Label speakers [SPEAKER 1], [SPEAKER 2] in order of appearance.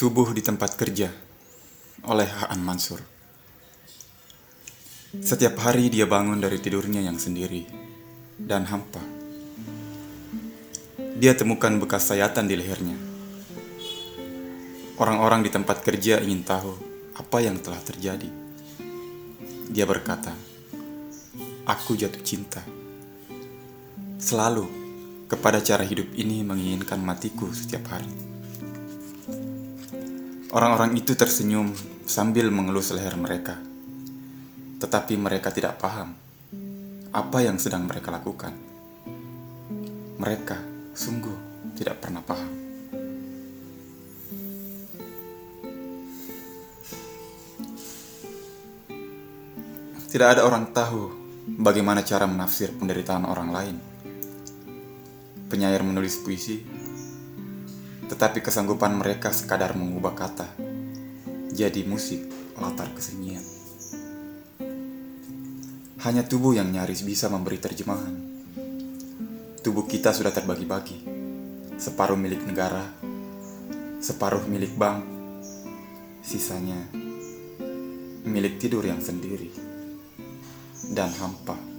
[SPEAKER 1] Tubuh di tempat kerja oleh Haan Mansur. Setiap hari dia bangun dari tidurnya yang sendiri dan hampa. Dia temukan bekas sayatan di lehernya. Orang-orang di tempat kerja ingin tahu apa yang telah terjadi. Dia berkata, "Aku jatuh cinta selalu kepada cara hidup ini menginginkan matiku setiap hari." Orang-orang itu tersenyum sambil mengelus leher mereka, tetapi mereka tidak paham apa yang sedang mereka lakukan. Mereka sungguh tidak pernah paham. Tidak ada orang tahu bagaimana cara menafsir penderitaan orang lain. Penyair menulis puisi tetapi kesanggupan mereka sekadar mengubah kata jadi musik latar kesunyian. Hanya tubuh yang nyaris bisa memberi terjemahan. Tubuh kita sudah terbagi-bagi, separuh milik negara, separuh milik bank, sisanya milik tidur yang sendiri dan hampa.